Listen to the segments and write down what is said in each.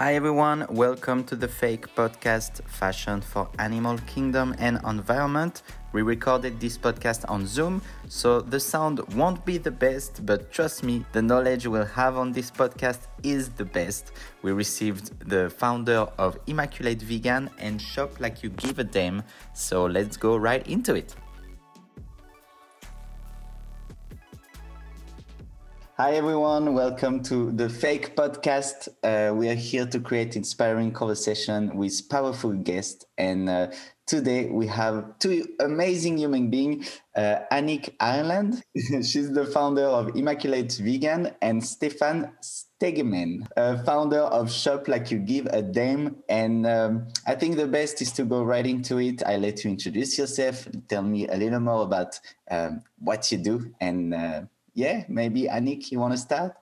Hi everyone, welcome to the fake podcast Fashion for Animal Kingdom and Environment. We recorded this podcast on Zoom, so the sound won't be the best, but trust me, the knowledge we'll have on this podcast is the best. We received the founder of Immaculate Vegan and Shop Like You Give a Damn, so let's go right into it. Hi, everyone. Welcome to the Fake Podcast. Uh, we are here to create inspiring conversation with powerful guests. And uh, today we have two amazing human beings uh, Annick Ireland. She's the founder of Immaculate Vegan, and Stefan Stegemann, uh, founder of Shop Like You Give a Damn. And um, I think the best is to go right into it. I let you introduce yourself, tell me a little more about um, what you do, and uh, yeah, maybe Annick, you want to start?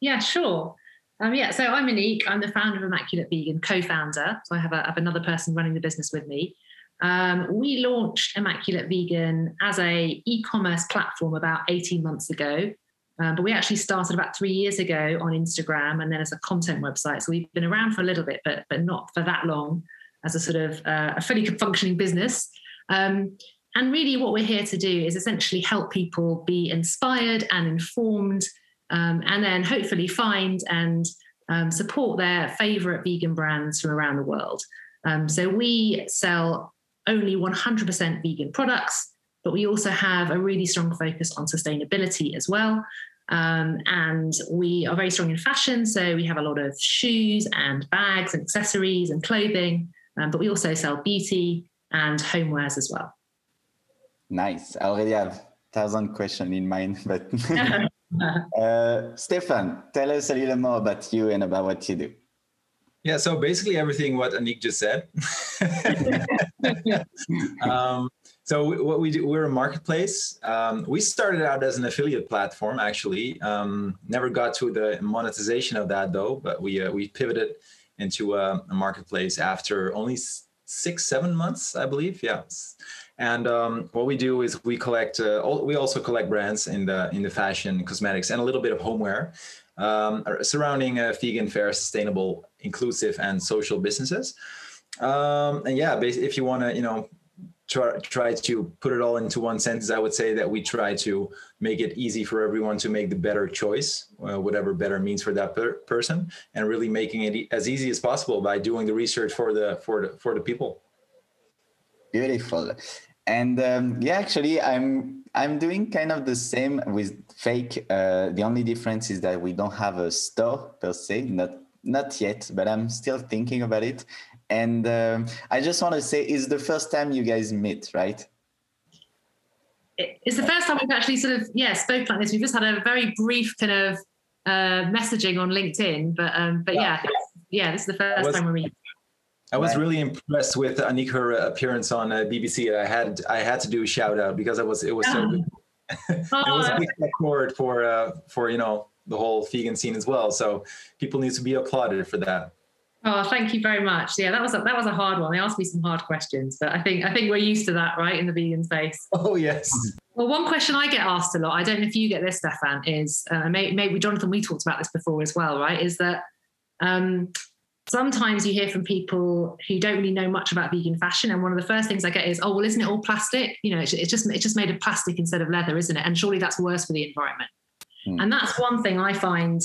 Yeah, sure. Um, yeah, so I'm Annick. I'm the founder of Immaculate Vegan, co-founder. So I have, a, I have another person running the business with me. Um, we launched Immaculate Vegan as a e-commerce platform about 18 months ago. Um, but we actually started about three years ago on Instagram and then as a content website. So we've been around for a little bit, but but not for that long as a sort of uh, a fully functioning business. Um, and really, what we're here to do is essentially help people be inspired and informed, um, and then hopefully find and um, support their favorite vegan brands from around the world. Um, so we sell only 100% vegan products, but we also have a really strong focus on sustainability as well. Um, and we are very strong in fashion. So we have a lot of shoes and bags and accessories and clothing, um, but we also sell beauty and homewares as well. Nice. I already have thousand questions in mind, but uh, Stefan, tell us a little more about you and about what you do. Yeah, so basically everything what Annick just said. um, so what we do, we're a marketplace. Um, we started out as an affiliate platform, actually. Um, never got to the monetization of that though, but we uh, we pivoted into a, a marketplace after only six, seven months, I believe. Yeah, and um, what we do is we collect. Uh, all, we also collect brands in the in the fashion, cosmetics, and a little bit of homeware um, surrounding uh, vegan, fair, sustainable, inclusive, and social businesses. Um, and yeah, if you want to, you know, try try to put it all into one sentence, I would say that we try to make it easy for everyone to make the better choice, uh, whatever better means for that per- person, and really making it as easy as possible by doing the research for the for the for the people. Beautiful and um, yeah actually i'm i'm doing kind of the same with fake uh, the only difference is that we don't have a store per se not not yet but i'm still thinking about it. And um, i just want to say it's the first time you guys meet right? It's the first time we've actually sort of yeah spoke like this. We've just had a very brief kind of uh, messaging on linkedin but um but yeah. yeah, yeah this is the first was, time we're meeting I was right. really impressed with Annick her appearance on uh, BBC. I had I had to do a shout out because it was it was so good. it was a big forward for uh, for you know the whole vegan scene as well. So people need to be applauded for that. Oh, thank you very much. Yeah, that was a, that was a hard one. They asked me some hard questions, but I think I think we're used to that, right, in the vegan space. Oh yes. Well, one question I get asked a lot. I don't know if you get this, Stefan. Is uh, maybe, maybe Jonathan? We talked about this before as well, right? Is that um, sometimes you hear from people who don't really know much about vegan fashion and one of the first things i get is oh well isn't it all plastic? You know it's, it's just it's just made of plastic instead of leather isn't it? And surely that's worse for the environment. Mm. and that's one thing i find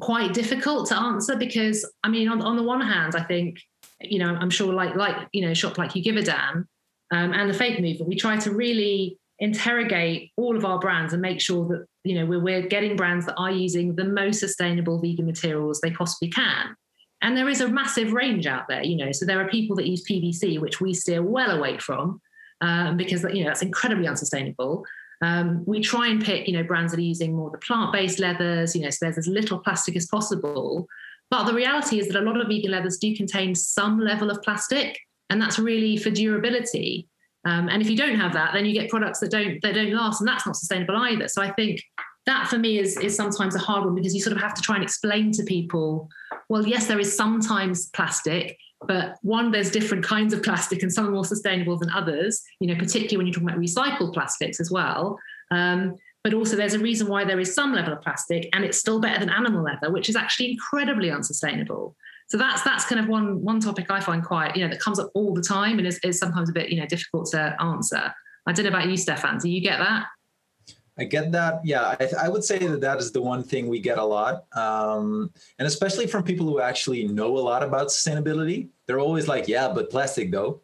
quite difficult to answer because i mean on, on the one hand i think you know i'm sure like like you know shop like you give a damn um, and the fake movement we try to really interrogate all of our brands and make sure that you know we're, we're getting brands that are using the most sustainable vegan materials they possibly can and there is a massive range out there, you know. So there are people that use PVC, which we steer well away from, um, because you know that's incredibly unsustainable. Um, we try and pick, you know, brands that are using more the plant-based leathers, you know, so there's as little plastic as possible. But the reality is that a lot of vegan leathers do contain some level of plastic, and that's really for durability. Um, and if you don't have that, then you get products that don't that don't last, and that's not sustainable either. So I think that for me is is sometimes a hard one because you sort of have to try and explain to people well yes there is sometimes plastic but one there's different kinds of plastic and some are more sustainable than others you know particularly when you're talking about recycled plastics as well um, but also there's a reason why there is some level of plastic and it's still better than animal leather which is actually incredibly unsustainable so that's that's kind of one one topic I find quite you know that comes up all the time and is, is sometimes a bit you know difficult to answer. I don't know about you, Stefan. Do you get that? I get that. Yeah, I, I, would say that that is the one thing we get a lot, um, and especially from people who actually know a lot about sustainability. They're always like, "Yeah, but plastic though."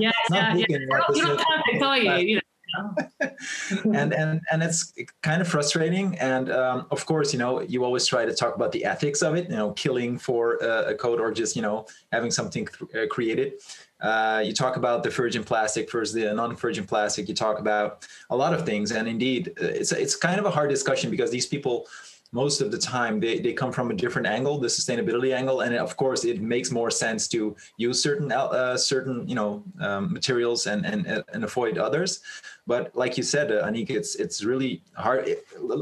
Yeah, yeah, yeah. Not, you're not perfect, are you? you know? and and and it's kind of frustrating. And um, of course, you know, you always try to talk about the ethics of it. You know, killing for uh, a code or just you know having something th- uh, created. Uh, you talk about the virgin plastic versus the non-virgin plastic. You talk about a lot of things, and indeed, uh, it's it's kind of a hard discussion because these people most of the time they, they come from a different angle the sustainability angle. And of course it makes more sense to use certain uh, certain you know um, materials and, and and avoid others. But like you said uh, Annick it's it's really hard.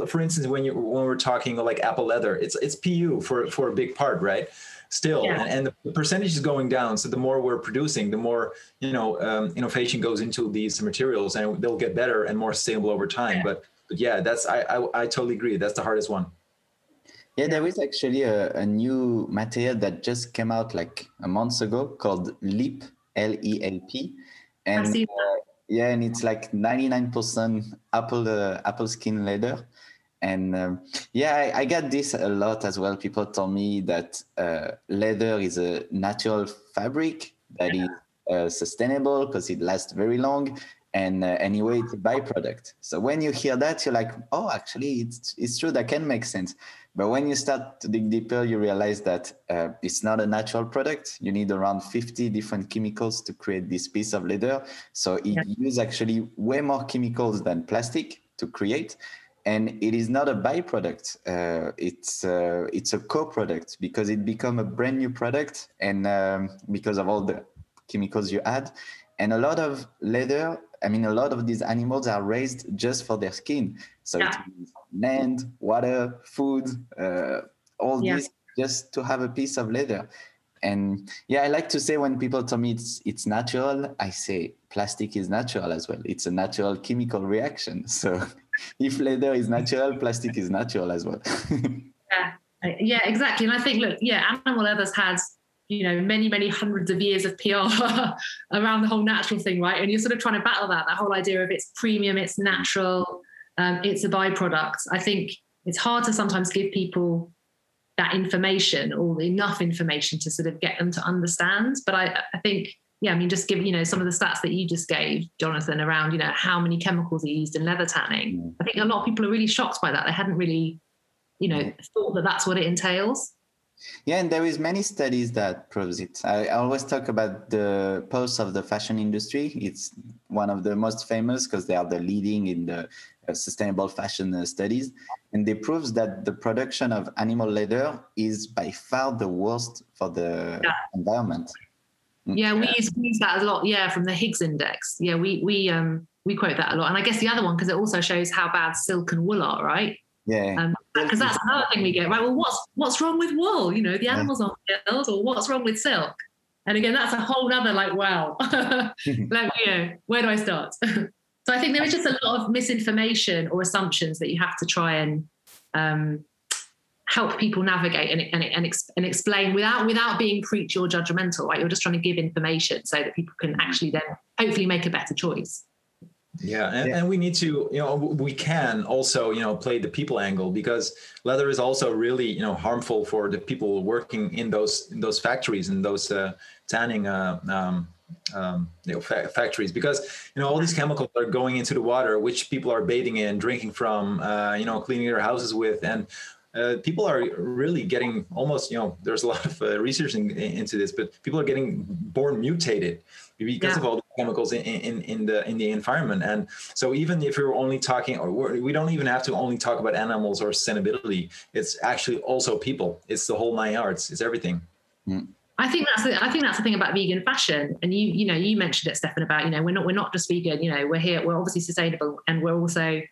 For instance when you when we're talking like apple leather it's it's pu for for a big part right still yeah. and, and, the percentage is going down so the more we're producing the more you know um, innovation goes into these materials and they'll get better and more sustainable over time yeah. but but yeah that's I, I i totally agree that's the hardest one yeah, there is actually a, a new material that just came out like a month ago called LEAP, L E L P. And uh, yeah, and it's like 99% apple uh, apple skin leather. And um, yeah, I, I, get this a lot as well. People tell me that uh, leather is a natural fabric that yeah. is uh, sustainable because it lasts very long. And uh, anyway, it's a byproduct. So when you hear that, you're like, oh, actually, it's, it's true. That can make sense. But when you start to dig deeper, you realize that uh, it's not a natural product. You need around 50 different chemicals to create this piece of leather. So it yeah. uses actually way more chemicals than plastic to create. And it is not a byproduct. Uh, it's uh, it's a co-product because it become a brand new product, and um, because of all the chemicals you add, and a lot of leather I mean, a lot of these animals are raised just for their skin. So yeah. it means land, water, food, uh, all yeah. this just to have a piece of leather. And yeah, I like to say when people tell me it's it's natural, I say plastic is natural as well. It's a natural chemical reaction. So if leather is natural, plastic is natural as well. yeah, yeah, exactly. And I think, look, yeah, animal leathers has you know many many hundreds of years of pr around the whole natural thing right and you're sort of trying to battle that that whole idea of it's premium it's natural um, it's a byproduct i think it's hard to sometimes give people that information or enough information to sort of get them to understand but i i think yeah i mean just give you know some of the stats that you just gave jonathan around you know how many chemicals are used in leather tanning i think a lot of people are really shocked by that they hadn't really you know thought that that's what it entails yeah, and there is many studies that proves it. I always talk about the pulse of the fashion industry. It's one of the most famous because they are the leading in the uh, sustainable fashion uh, studies, and they proves that the production of animal leather is by far the worst for the yeah. environment. Yeah, we use, we use that a lot. Yeah, from the Higgs index. Yeah, we we um we quote that a lot, and I guess the other one because it also shows how bad silk and wool are, right? Yeah. Because um, that's another thing we get, right? Well, what's what's wrong with wool? You know, the animals yeah. aren't killed, or what's wrong with silk? And again, that's a whole other like, wow, like, you know, where do I start? so I think there is just a lot of misinformation or assumptions that you have to try and um, help people navigate and, and, and, and, explain without without being preachy or judgmental, right? You're just trying to give information so that people can actually then hopefully make a better choice. Yeah and, yeah. and we need to, you know, we can also, you know, play the people angle because leather is also really, you know, harmful for the people working in those in those factories and those uh, tanning uh, um, um, you know, fa- factories because you know all these chemicals are going into the water which people are bathing in, drinking from, uh, you know, cleaning their houses with, and uh, people are really getting almost you know there's a lot of uh, research in, into this but people are getting born mutated because yeah. of all the chemicals in, in, in the in the environment and so even if we're only talking or we don't even have to only talk about animals or sustainability it's actually also people it's the whole nine yards it's everything mm. I think that's the, I think that's the thing about vegan fashion, and you you know you mentioned it, Stefan, about you know we're not we're not just vegan. You know we're here we're obviously sustainable, and we're also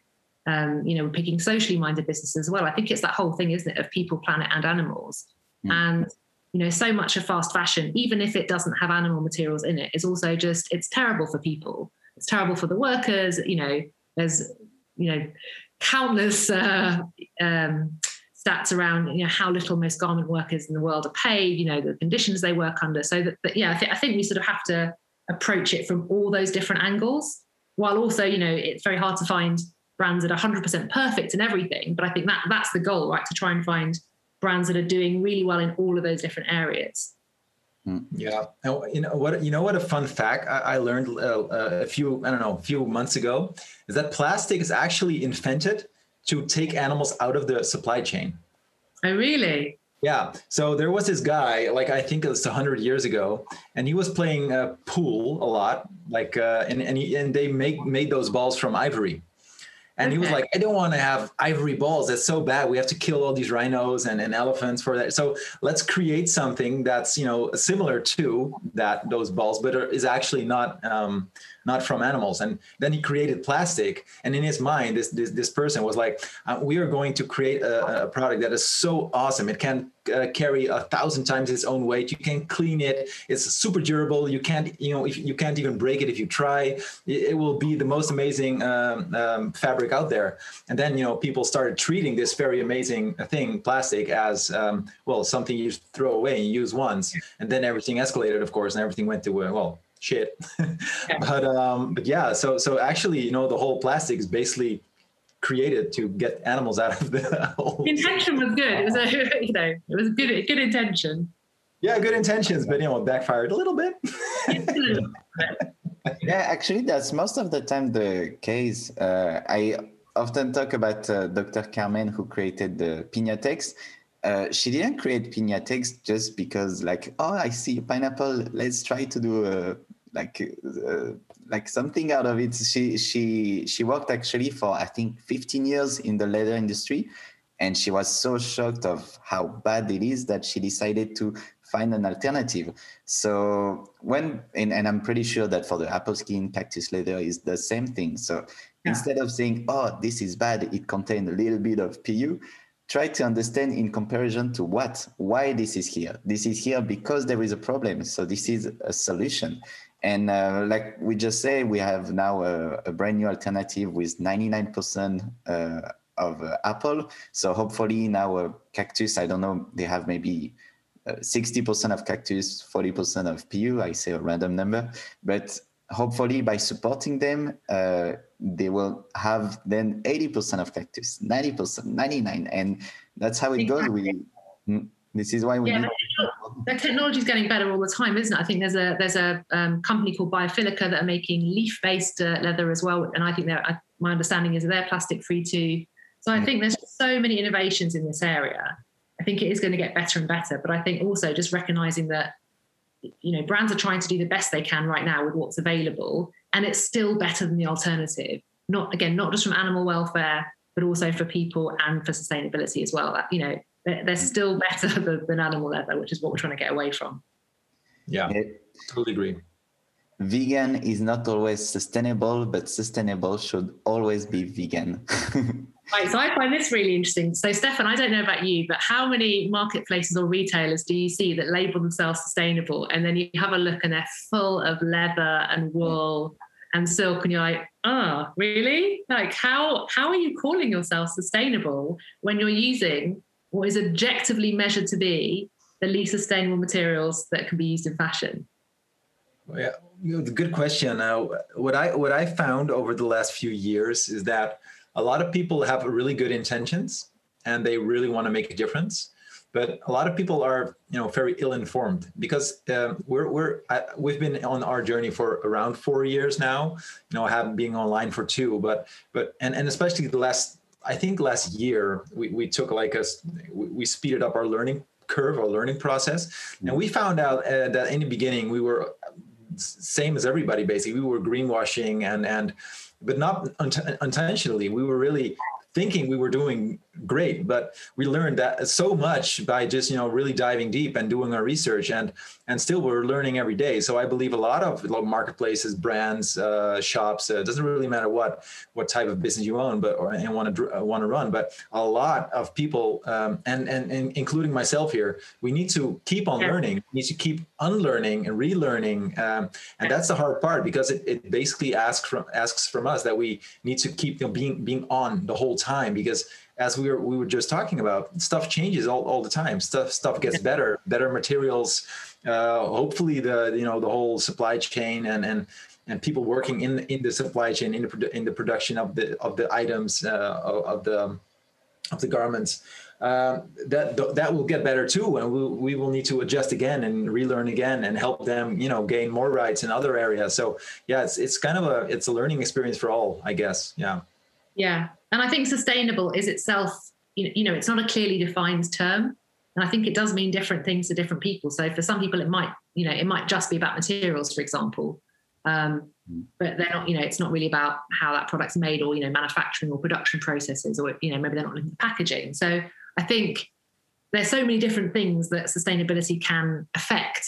um, you know, we're picking socially minded businesses as well. I think it's that whole thing, isn't it, of people, planet, and animals. Mm. And you know, so much of fast fashion, even if it doesn't have animal materials in it, is also just it's terrible for people. It's terrible for the workers. You know, there's you know countless uh, um, stats around you know how little most garment workers in the world are paid, you know the conditions they work under. So that, that yeah, I, th- I think we sort of have to approach it from all those different angles, while also you know it's very hard to find brands that are 100% perfect in everything. But I think that that's the goal, right? To try and find brands that are doing really well in all of those different areas. Hmm. Yeah, and you know what? You know what? A fun fact I, I learned uh, uh, a few I don't know a few months ago is that plastic is actually invented to take animals out of the supply chain. Oh, really? Yeah. So there was this guy, like I think it was hundred years ago, and he was playing uh, pool a lot, like, uh, and and, he, and they make made those balls from ivory. And okay. he was like, I don't want to have ivory balls. That's so bad. We have to kill all these rhinos and, and elephants for that. So let's create something that's, you know, similar to that, those balls, but is actually not, um, not from animals. And then he created plastic. And in his mind, this, this, this person was like, uh, we are going to create a, a product that is so awesome. It can uh, carry a thousand times its own weight. You can clean it. It's super durable. You can't, you know, if you can't even break it if you try. It, it will be the most amazing um, um, fabric out there. And then, you know, people started treating this very amazing thing, plastic, as um, well something you throw away and use once. And then everything escalated, of course, and everything went to uh, well shit. but um, but yeah, so so actually, you know, the whole plastic is basically created to get animals out of the hole. The intention was good. It was a you know it was a good good intention. Yeah, good intentions, but you know, backfired a little bit. yeah, actually, that's most of the time the case. Uh, I often talk about uh, Dr. Carmen, who created the Piñatex. Uh, she didn't create Piñatex just because, like, oh, I see pineapple. Let's try to do a like uh, like something out of it. She she she worked actually for I think 15 years in the leather industry, and she was so shocked of how bad it is that she decided to find an alternative. So when and, and I'm pretty sure that for the apple skin cactus leather is the same thing. So yeah. instead of saying, "Oh, this is bad," it contained a little bit of PU try to understand in comparison to what why this is here this is here because there is a problem so this is a solution and uh, like we just say, we have now a, a brand new alternative with 99% uh, of uh, Apple. So hopefully now a cactus, I don't know, they have maybe 60% uh, of cactus, 40% of PU. I say a random number, but hopefully by supporting them, uh, they will have then 80% of cactus, 90%, 99, and that's how it goes. We mm, this is why we yeah, the technology is getting better all the time, isn't it? I think there's a there's a um, company called Biophilica that are making leaf-based uh, leather as well, and I think they're uh, my understanding is they're plastic-free too. So I think there's so many innovations in this area. I think it is going to get better and better, but I think also just recognizing that you know brands are trying to do the best they can right now with what's available, and it's still better than the alternative. Not again, not just from animal welfare, but also for people and for sustainability as well. That you know they're, they're mm. still better than, than, animal leather, which is what we're trying to get away from. Yeah, totally agree. Vegan is not always sustainable, but sustainable should always be vegan. right, so I find this really interesting. So, Stefan, I don't know about you, but how many marketplaces or retailers do you see that label themselves sustainable, and then you have a look and they're full of leather and mm. wool and silk, and you're like, oh, really? Like, how how are you calling yourself sustainable when you're using what is objectively measured to be the least sustainable materials that can be used in fashion? Yeah, you know, good question. Uh, what I what I found over the last few years is that a lot of people have really good intentions and they really want to make a difference, but a lot of people are you know very ill informed because um, we're we're uh, we've been on our journey for around four years now. You know, I have been online for two, but but and and especially the last I think last year we, we took like a we speeded up our learning curve, our learning process, and we found out uh, that in the beginning we were same as everybody basically. We were greenwashing and and but not un- intentionally. We were really thinking we were doing great but we learned that so much by just you know really diving deep and doing our research and and still we're learning every day so i believe a lot of marketplaces brands uh, shops uh, doesn't really matter what what type of business you own but or and want to uh, want to run but a lot of people um, and, and, and including myself here we need to keep on learning we need to keep unlearning and relearning um, and that's the hard part because it, it basically asks from asks from us that we need to keep you know, being being on the whole time because as we were we were just talking about, stuff changes all, all the time. Stuff stuff gets better, better materials. Uh, hopefully, the you know the whole supply chain and and and people working in in the supply chain in the in the production of the of the items uh, of, the of the garments. Uh, that that will get better too, and we, we will need to adjust again and relearn again and help them, you know, gain more rights in other areas. So yeah, it's it's kind of a it's a learning experience for all, I guess. Yeah. Yeah, and I think sustainable is itself, you know, it's not a clearly defined term. And I think it does mean different things to different people. So for some people, it might, you know, it might just be about materials, for example. Um, mm. but they're not, you know, it's not really about how that product's made or, you know, manufacturing or production processes, or, you know, maybe they're not looking at packaging. So I think there's so many different things that sustainability can affect,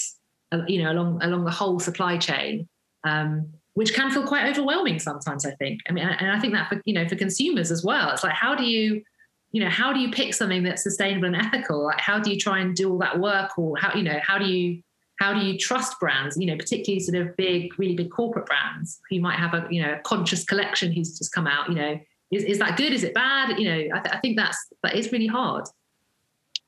uh, you know, along along the whole supply chain. Um, which can feel quite overwhelming sometimes. I think. I mean, and I think that for you know for consumers as well. It's like how do you, you know, how do you pick something that's sustainable and ethical? Like how do you try and do all that work, or how you know how do you how do you trust brands? You know, particularly sort of big, really big corporate brands who might have a you know a conscious collection who's just come out. You know, is is that good? Is it bad? You know, I, th- I think that's that is really hard.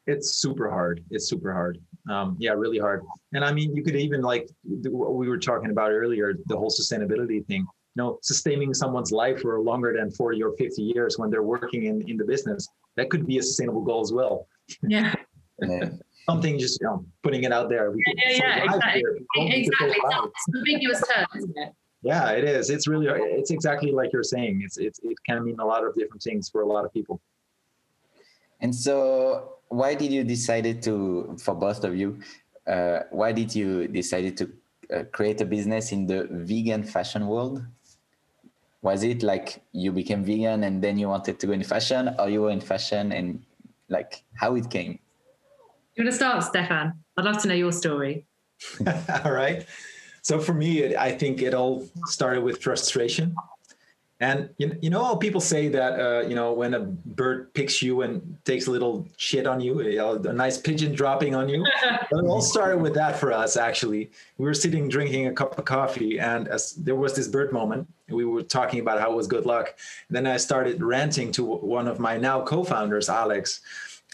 It's super hard. It's super hard um, yeah really hard and i mean you could even like what we were talking about earlier the whole sustainability thing you know sustaining someone's life for longer than 40 or 50 years when they're working in in the business that could be a sustainable goal as well. Yeah. Something just you know putting it out there. We yeah, yeah, yeah exactly, exactly. it's ambiguous term isn't it? Yeah it is. It's really it's exactly like you're saying. It's, it's it can mean a lot of different things for a lot of people. And so why did you decided to for both of you uh, why did you decided to uh, create a business in the vegan fashion world was it like you became vegan and then you wanted to go in fashion or you were in fashion and like how it came? You want to start stefan? I'd love to know your story. All right. So for me i think it all started with frustration and you, you know how people say that uh, you know when a bird picks you and takes a little shit on you, you know, a nice pigeon dropping on you. it all started with that for us. Actually, we were sitting drinking a cup of coffee, and as there was this bird moment. We were talking about how it was good luck. And then I started ranting to one of my now co-founders, Alex,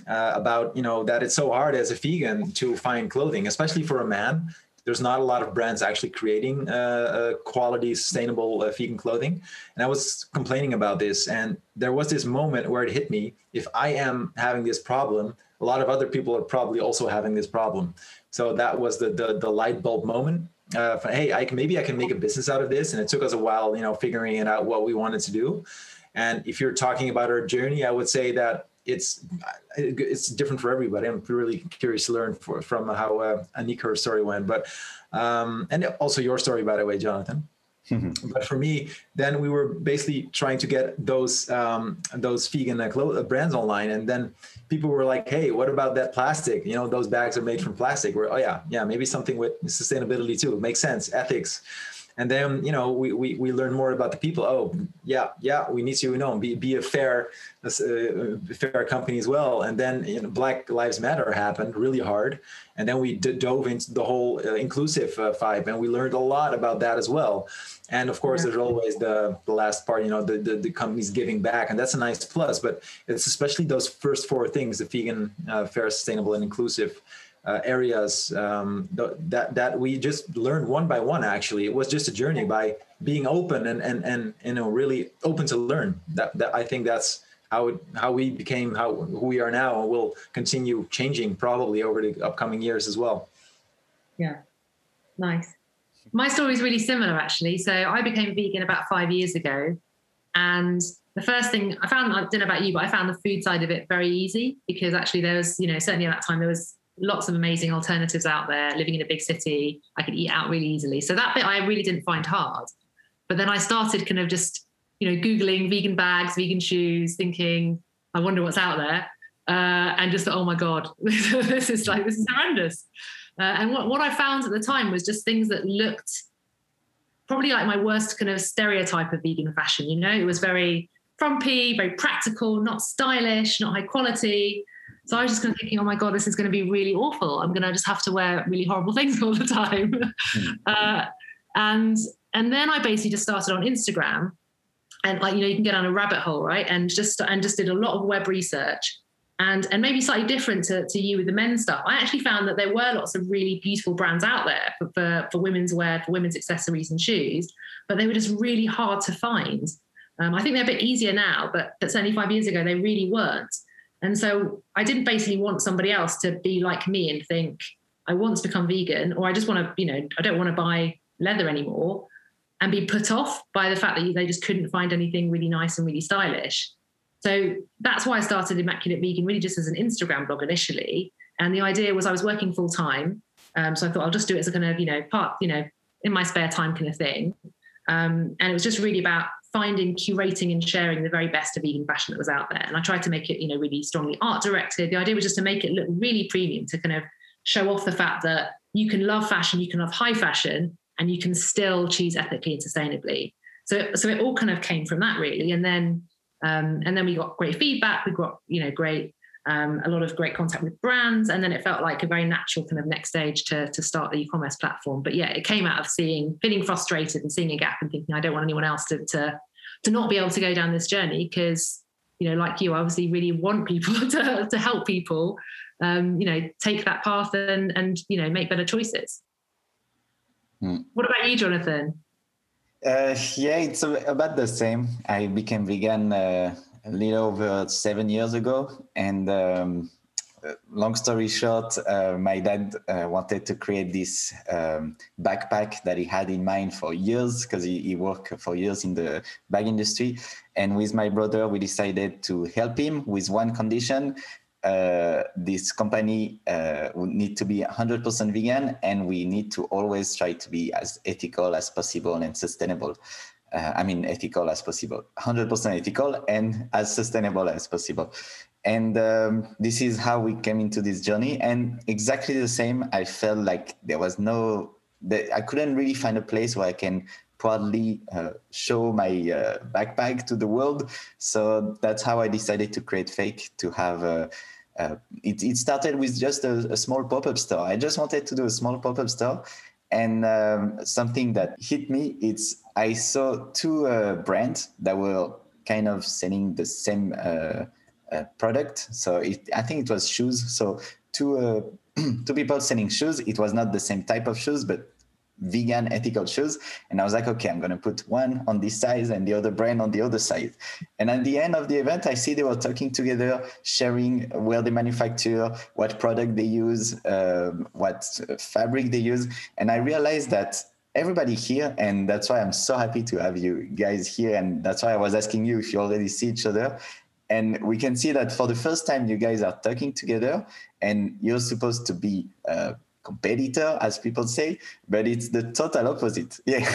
uh, about you know that it's so hard as a vegan to find clothing, especially for a man there's not a lot of brands actually creating uh, uh, quality, sustainable uh, vegan clothing. And I was complaining about this, and there was this moment where it hit me. If I am having this problem, a lot of other people are probably also having this problem. So that was the the, the light bulb moment. Uh, for, hey, I can maybe I can make a business out of this, and it took us a while, you know, figuring it out what we wanted to do. And if you're talking about our journey, I would say that it's it's different for everybody. I'm really curious to learn for, from how uh, Annick her story went, but um, and also your story, by the way, Jonathan. Mm-hmm. But for me, then we were basically trying to get those um, those vegan uh, clothes, uh, brands online, and then people were like, "Hey, what about that plastic? You know, those bags are made from plastic." We're, oh yeah, yeah, maybe something with sustainability too. It makes sense, ethics and then you know we, we we learn more about the people. Oh yeah yeah we need to you know be, be a fair uh, fair company as well. And then you know, black lives matter happened really hard. And then we d- dove into the whole uh, inclusive uh, vibe. And we learned a lot about that as well. And of course there's always the, the last part you know the, the, the companies giving back. And that's a nice plus. But it's especially those first four things the vegan uh, fair sustainable and inclusive uh, areas um, th- that that we just learned one by one. Actually, it was just a journey by being open and and and you know really open to learn. That that I think that's how it, how we became how who we are now, and will continue changing probably over the upcoming years as well. Yeah, nice. My story is really similar actually. So I became vegan about five years ago, and the first thing I found, I don't know about you, but I found the food side of it very easy because actually there was, you know, certainly at that time there was lots of amazing alternatives out there. Living in a big city, I could eat out really easily. So that bit I really didn't find hard. But then I started kind of just, you know, Googling vegan bags, vegan shoes, thinking, I wonder what's out there. Uh, and just thought, oh my God, this is like, this is horrendous. Uh, and what, what I found at the time was just things that looked probably like my worst kind of stereotype of vegan fashion. You know, it was very frumpy, very practical, not stylish, not high quality. So I was just kind of thinking, oh my God, this is going to be really awful. I'm going to just have to wear really horrible things all the time. Mm. Uh, and and then I basically just started on Instagram and like you know you can get on a rabbit hole right and just and just did a lot of web research and and maybe slightly different to, to you with the men's stuff i actually found that there were lots of really beautiful brands out there for, for, for women's wear for women's accessories and shoes but they were just really hard to find um, i think they're a bit easier now but, but certainly five years ago they really weren't and so i didn't basically want somebody else to be like me and think i want to become vegan or i just want to you know i don't want to buy leather anymore and be put off by the fact that they just couldn't find anything really nice and really stylish. So that's why I started Immaculate Vegan really just as an Instagram blog initially. And the idea was I was working full time. Um, so I thought I'll just do it as a kind of, you know, part, you know, in my spare time kind of thing. Um, and it was just really about finding, curating, and sharing the very best of vegan fashion that was out there. And I tried to make it, you know, really strongly art directed. The idea was just to make it look really premium, to kind of show off the fact that you can love fashion, you can love high fashion, and you can still choose ethically and sustainably. So, so it all kind of came from that really. And then, um, and then we got great feedback. We got, you know, great, um, a lot of great contact with brands. And then it felt like a very natural kind of next stage to, to start the e-commerce platform. But yeah, it came out of seeing, feeling frustrated and seeing a gap and thinking, I don't want anyone else to, to, to not be able to go down this journey because, you know, like you, I obviously really want people to, to help people, um, you know, take that path and, and, you know, make better choices. Mm. What about you, Jonathan? Uh, yeah, it's about the same. I became vegan uh, a little over seven years ago, and um, long story short, uh, my dad uh, wanted to create this um, backpack that he had in mind for years because he, he, worked for years in the bag industry. And with my brother, we decided to help him with one condition. Uh, this company uh, would need to be 100% vegan and we need to always try to be as ethical as possible and sustainable uh, i mean ethical as possible 100% ethical and as sustainable as possible and um, this is how we came into this journey and exactly the same i felt like there was no i couldn't really find a place where i can proudly uh, show my uh, backpack to the world. So that's how I decided to create Fake to have. Uh, uh it, it, started with just a, a small pop-up store. I just wanted to do a small pop-up store, and um, something that hit me it's I saw two uh, brands that were kind of selling the same uh, product. So it, I think it was shoes. So two two people selling shoes. It was not the same type of shoes, but vegan ethical shoes and i was like okay i'm to put one on this side and the other brand on the other side and at the end of the event i see they were talking together sharing where they manufacture what product they use um, what fabric they use and i realized that everybody here and that's why i'm so happy to have you guys here and that's why i was asking you if you already see each other and we can see that for the first time you guys are talking together and you're supposed to be uh, competitor, as people say, but it's the total opposite. Yeah,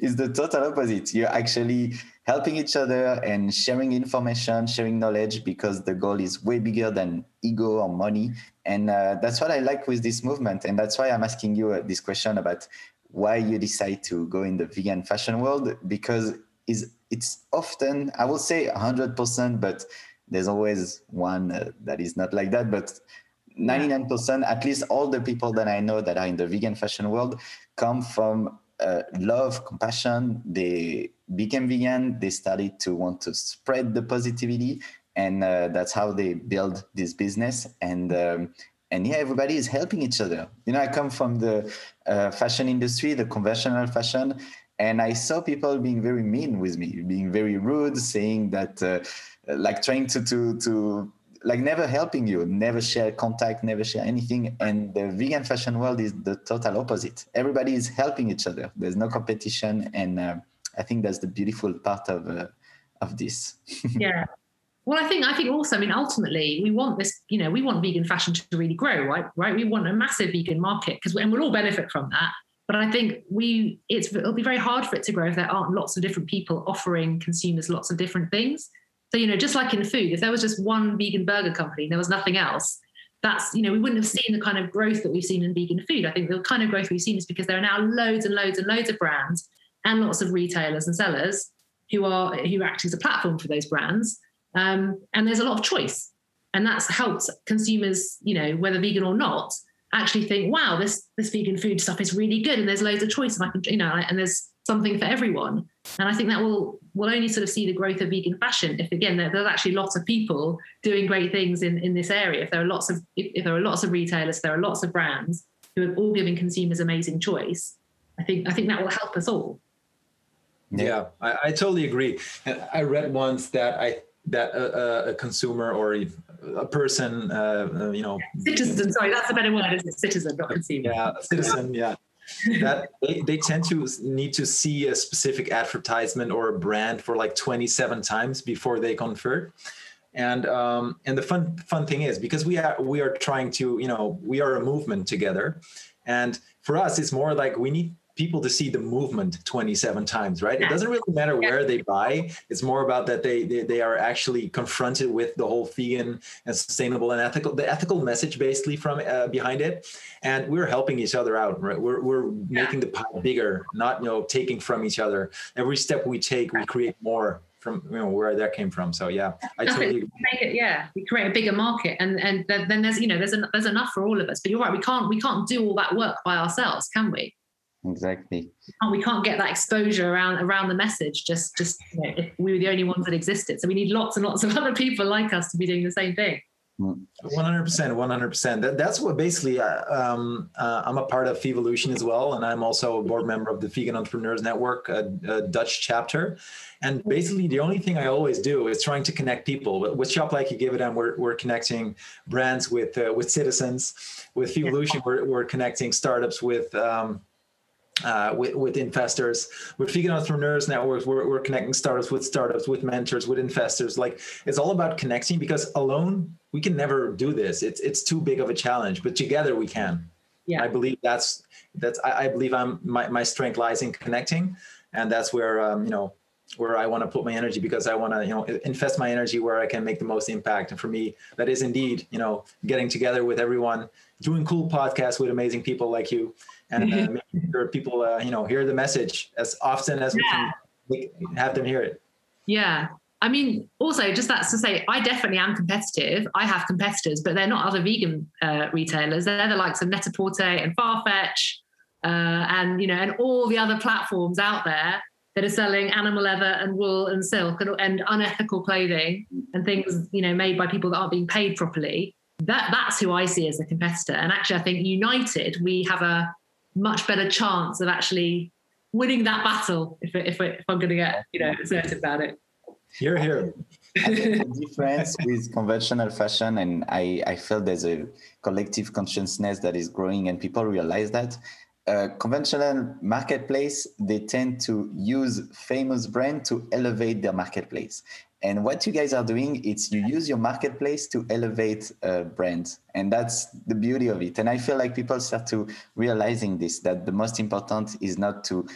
it's the total opposite. You're actually helping each other and sharing information, sharing knowledge because the goal is way bigger than ego or money. And uh, that's what I like with this movement. And that's why I'm asking you uh, this question about why you decide to go in the vegan fashion world because is it's often I will say 100%, but there's always one uh, that is not like that. But 99% at least all the people that i know that are in the vegan fashion world come from uh, love compassion they became vegan they started to want to spread the positivity and uh, that's how they build this business and um, and yeah everybody is helping each other you know i come from the uh, fashion industry the conventional fashion and i saw people being very mean with me being very rude saying that uh, like trying to to to like never helping you, never share contact, never share anything. And the vegan fashion world is the total opposite. Everybody is helping each other. There's no competition, and uh, I think that's the beautiful part of uh, of this. yeah. Well, I think I think also, I mean, ultimately, we want this. You know, we want vegan fashion to really grow, right? Right. We want a massive vegan market because, and we'll all benefit from that. But I think we, it's it'll be very hard for it to grow if there aren't lots of different people offering consumers lots of different things. So, you know, just like in food, if there was just one vegan burger company and there was nothing else, that's, you know, we wouldn't have seen the kind of growth that we've seen in vegan food. I think the kind of growth we've seen is because there are now loads and loads and loads of brands and lots of retailers and sellers who are who act as a platform for those brands. Um, and there's a lot of choice. And that's helped consumers, you know, whether vegan or not, actually think, wow, this this vegan food stuff is really good and there's loads of choice and I can, you know, and there's something for everyone. And I think that will will only sort of see the growth of vegan fashion if again there, there's actually lots of people doing great things in, in this area. If there are lots of if, if there are lots of retailers, there are lots of brands who are all giving consumers amazing choice. I think I think that will help us all. Yeah, yeah I, I, totally agree. And I read once that I that a, a consumer or a person, uh, uh, you know, citizen. Sorry, that's a better word. Is it citizen, not consumer? Yeah, citizen. Yeah. that they, they tend to need to see a specific advertisement or a brand for like 27 times before they convert and um, and the fun fun thing is because we are we are trying to you know we are a movement together and for us it's more like we need people to see the movement 27 times right? It doesn't really matter where they buy. It's more about that they, they, they are actually confronted with the whole vegan and sustainable and ethical the ethical message basically from uh, behind it. And we're helping each other out right? We're, we're making the pie bigger not you know taking from each other. Every step we take we create more from you know where that came from. So yeah, I totally make it. Yeah, we create a bigger market, and and then there's you know there's there's enough for all of us. But you're right, we can't we can't do all that work by ourselves, can we? Exactly. And we can't get that exposure around around the message just just you know, if we were the only ones that existed. So we need lots and lots of other people like us to be doing the same thing. 100% 100% that, that's what basically uh, um, uh, i'm a part of Vevolution as well and i'm also a board member of the vegan entrepreneurs network a, a, dutch chapter. And basically the only thing i always do is trying to connect people. With shop like you give it and we're, we're connecting brands with uh, with citizens. With Vevolution yeah. we're, we're connecting startups with um, uh, with, with investors. With Vegan Entrepreneurs Networks, we're, we're connecting startups with startups, with mentors, with investors. Like it's all about connecting because alone we can never do this. It's it's too big of a challenge, but together we can. Yeah. I believe that's that's I, I believe I'm my, my strength lies in connecting, and that's where um, you know where I want to put my energy because I want to, you know, invest my energy where I can make the most impact. And for me, that is indeed, you know, getting together with everyone, doing cool podcasts with amazing people like you, and uh, making sure people, uh, you know, hear the message as often as yeah. we can have them hear it. Yeah. I mean, also just that's to say, I definitely am competitive. I have competitors, but they're not other vegan uh, retailers. They're the likes of Net-a-Porter and Farfetch, uh, and you know, and all the other platforms out there that are selling animal leather and wool and silk and, and, unethical clothing and things you know made by people that aren't being paid properly that that's who i see as a competitor and actually i think united we have a much better chance of actually winning that battle if, if, if i'm going to get you know assertive about it you're here the difference with conventional fashion and I, I feel there's a collective consciousness that is growing and people realize that uh, conventional marketplace, they tend to use famous brand to elevate their marketplace. And what you guys are doing, it's you use your marketplace to elevate a brand. And that's the beauty of it. And I feel like people start to realizing this, that the most important is not to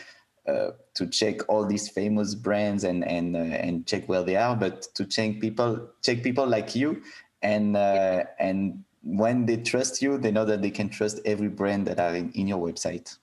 uh, to check all these famous brands and and uh, and check where they are, but to check people check people like you and uh, and when they trust you, they know that they can trust every brand that are in, in your website.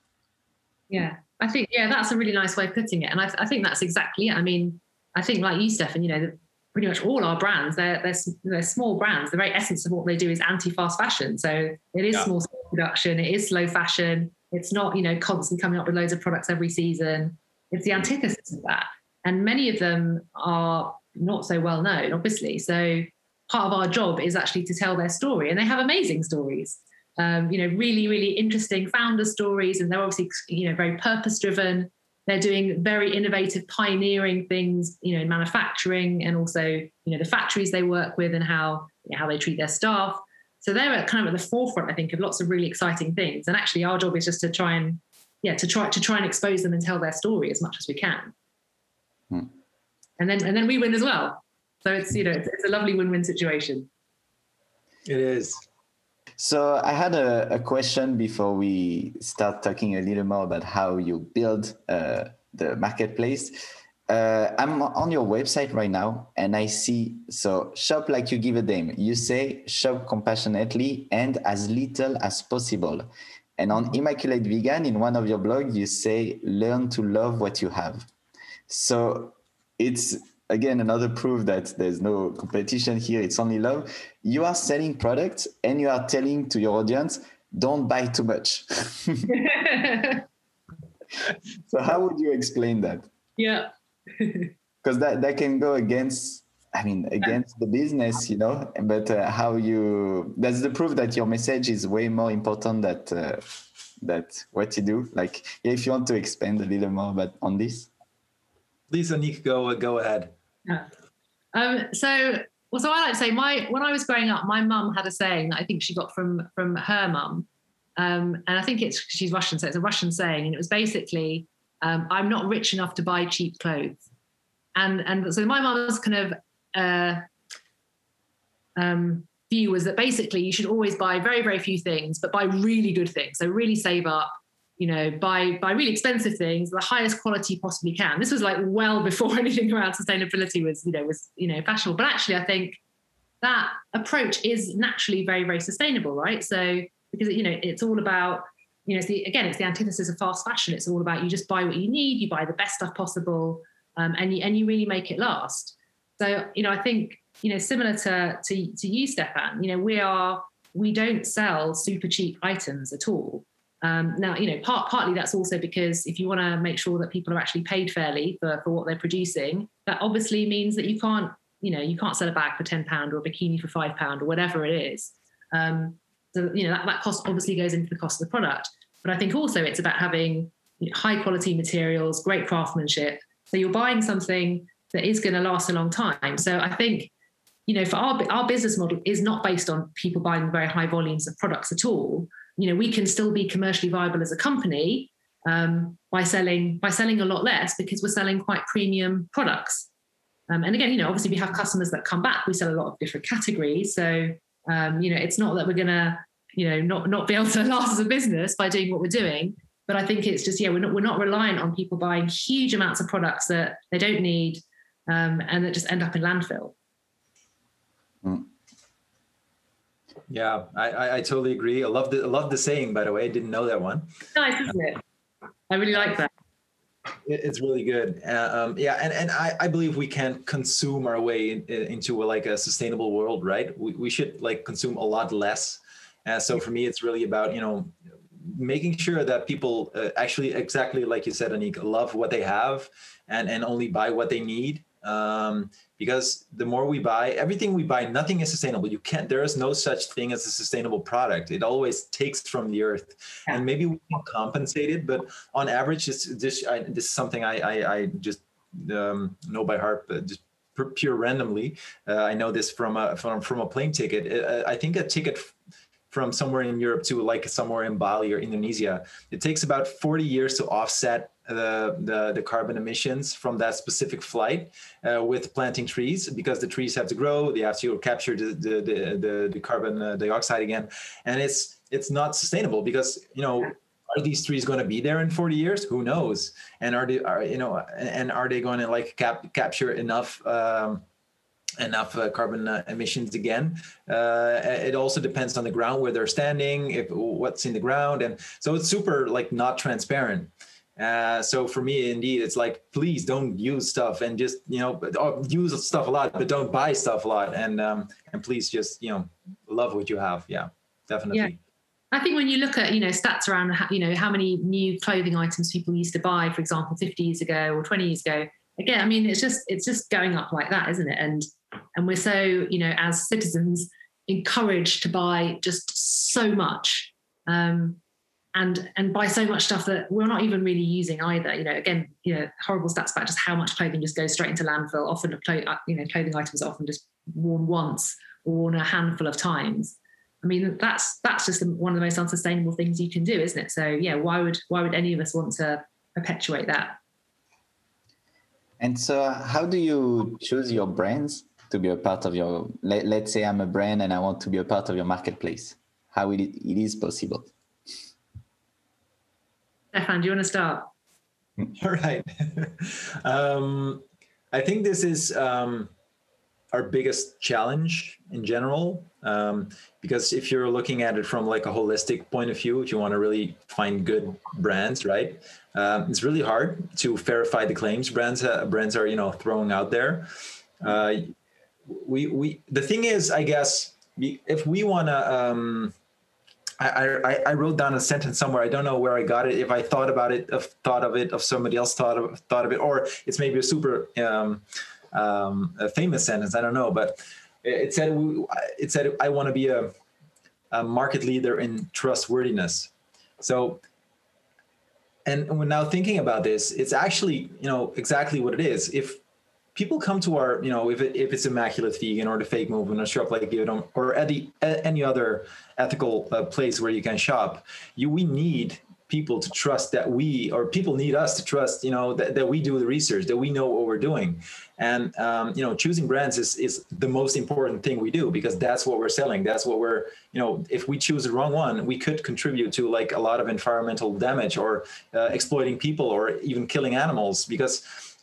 Yeah, I think yeah, that's a really nice way of putting it, and I, I think that's exactly it. I mean, I think like you, Stefan, you know, pretty much all our brands they're, they're, they're small brands. The very essence of what they do is anti-fast fashion. So it is yeah. small production, it is slow fashion. It's not you know constantly coming up with loads of products every season. It's the antithesis of that, and many of them are not so well known, obviously. So part of our job is actually to tell their story, and they have amazing stories. Um, you know, really, really interesting founder stories, and they're obviously you know very purpose driven. They're doing very innovative, pioneering things, you know, in manufacturing, and also you know the factories they work with and how you know, how they treat their staff. So they're at kind of at the forefront, I think, of lots of really exciting things. And actually, our job is just to try and yeah to try to try and expose them and tell their story as much as we can. Hmm. And then and then we win as well. So it's you know it's, it's a lovely win-win situation. It is. So I had a, a, question before we start talking a little more about how you build uh, the marketplace. Uh, I'm on your website right now and I see so shop like you give a damn. You say shop compassionately and as little as possible. And on Immaculate Vegan, in one of your blogs, you say learn to love what you have. So it's again another proof that there's no competition here it's only love you are selling products and you are telling to your audience don't buy too much so how would you explain that Yeah. Because that, that can go against, I mean, against the business, you know, but uh, how you, that's the proof that your message is way more important that, uh, that what you do. Like, if you want to expand a little more about on this. Please, Annick, go, go ahead. Yeah. Um, so, well, so I like to say my when I was growing up, my mum had a saying that I think she got from from her mum, um, and I think it's she's Russian, so it's a Russian saying, and it was basically, um, "I'm not rich enough to buy cheap clothes," and and so my mum's kind of uh, um, view was that basically you should always buy very very few things, but buy really good things. So really save up, you know, buy buy really expensive things, the highest quality possibly can. This was like well before anything around sustainability was, you know, was you know fashionable. But actually, I think that approach is naturally very very sustainable, right? So because you know it's all about you know it's the, again it's the antithesis of fast fashion. It's all about you just buy what you need, you buy the best stuff possible, um, and you and you really make it last. So you know I think you know similar to to to you, Stefan. You know we are we don't sell super cheap items at all. Um, now, you know, part, partly that's also because if you want to make sure that people are actually paid fairly for, for what they're producing, that obviously means that you can't, you know, you can't sell a bag for ten pound or a bikini for five pound or whatever it is. Um, so you know that, that cost obviously goes into the cost of the product. But I think also it's about having high quality materials, great craftsmanship. So you're buying something that is going to last a long time. So I think, you know, for our our business model is not based on people buying very high volumes of products at all you know we can still be commercially viable as a company um, by selling by selling a lot less because we're selling quite premium products. Um, and again you know obviously we have customers that come back. We sell a lot of different categories. So um, you know it's not that we're gonna you know not not be able to last as a business by doing what we're doing. But i think it's just yeah we're not we're not reliant on people buying huge amounts of products that they don't need um, and that just end up in landfill. Mm. Yeah, I, I, I totally agree. I love the I love the saying. By the way, I didn't know that one. nice isn't it i really like that It's really good. Uh, um, yeah, and, and I, I believe we can consume our way in, into a, like a sustainable world, right? We, we should like consume a lot less. Uh, so for me, it's really about you know making sure that people uh, actually exactly like you said, Annick, love what they have and and only buy what they need. Um, because the more we buy, everything we buy, nothing is sustainable. You can't. There is no such thing as a sustainable product. It always takes from the earth, Yeah. and maybe we can compensate it, but on average, this this I, this is something I I, I just um, know by heart, but just pure randomly. Uh, I know this from a from, from a plane ticket. Uh, I think a ticket f- from somewhere in Europe to like somewhere in Bali or Indonesia, it takes about 40 years to offset the the, the carbon emissions from that specific flight uh, with planting trees because the trees have to grow, they have to capture the the the, the, carbon uh, dioxide again, and it's it's not sustainable because you know are these trees going to be there in 40 years? Who knows? And are they are you know and are they going to like cap, capture enough um, enough uh, carbon uh, emissions again? Uh, it also depends on the ground where they're standing if what's in the ground and so it's super like not transparent uh, so for me indeed it's like please don't use stuff and just you know use stuff a lot but don't buy stuff a lot and um and please just you know love what you have yeah definitely Yeah. I think when you look at you know stats around you know how many new clothing items people used to buy, for example, 50 years ago or 20 years ago, again, I mean, it's just it's just going up like that, isn't it? And and we're so you know as citizens encouraged to buy just so much, um, and and buy so much stuff that we're not even really using either. You know, again, you know, horrible stats about just how much clothing just goes straight into landfill. Often, uh, you know, clothing items are often just worn once or worn a handful of times. I mean, that's that's just one of the most unsustainable things you can do, isn't it? So yeah, why would why would any of us want to perpetuate that? And so, how do you choose your brands to be a part of your? Let, let's say I'm a brand and I want to be a part of your marketplace. How it, it is possible? Stefan, do you want to start? All right. um, I think this is um, our biggest challenge in general. Um, because if you're looking at it from like a holistic point of view, if you want to really find good brands, right? Um, it's really hard to verify the claims brands uh, brands are you know throwing out there. Uh, we we the thing is, I guess, if we want to um, I, I, I wrote down a sentence somewhere. I don't know where I got it. If I thought about it, if thought of it, if somebody else thought of thought of it, or it's maybe a super um, um, a famous sentence. I don't know, but it said it said I want to be a, a market leader in trustworthiness. So, and when now thinking about this, it's actually you know exactly what it is. If people come to our, you know, if, it, if it's immaculate vegan or the fake movement or shop like Giveon or any, any other ethical uh, place where you can shop, you we need people to trust that we or people need us to trust you know that, that we do the research that we know what we're doing. And um, you know choosing brands is is the most important thing we do because that's what we're selling. That's what we're you know if we choose the wrong one we could contribute to like a lot of environmental damage or uh, exploiting people or even killing animals because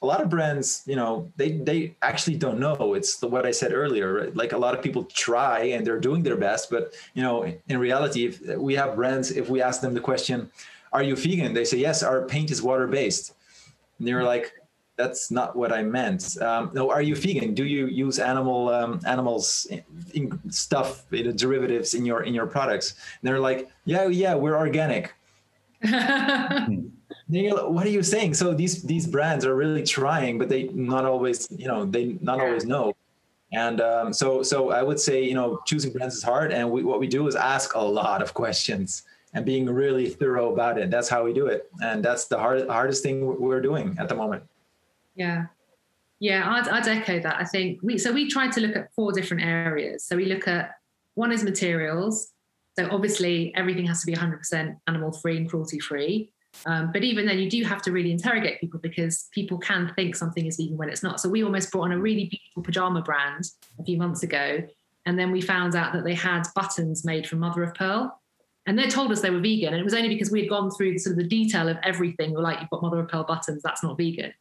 a lot of brands you know they they actually don't know. It's the, what i said earlier right? like a lot of people try and they're doing their best but you know in reality if we have brands if we ask them the question are you vegan? they say yes our paint is water based and they're like that's not what i meant. Um, no are you vegan? Do you use animal um, animals in, in stuff in derivatives in your in your products? And they're like yeah yeah we're organic what are you saying? So these these brands are really trying, but they not always, you know, they not always know. And um, so so I would say, you know, choosing brands is hard, and we, what we do is ask a lot of questions and being really thorough about it. That's how we do it, and that's the hard, hardest thing we're doing at the moment. Yeah, yeah, I'd, I'd echo that. I think we so we tried to look at four different areas. So we look at one is materials. So obviously everything has to be 100% animal free and cruelty free. Um, but even then, you do have to really interrogate people because people can think something is vegan when it's not. So we almost brought on a really beautiful pajama brand a few months ago, and then we found out that they had buttons made from mother of pearl, and they told us they were vegan, and it was only because we had gone through the, sort of the detail of everything. We're like, you've got mother of pearl buttons, that's not vegan.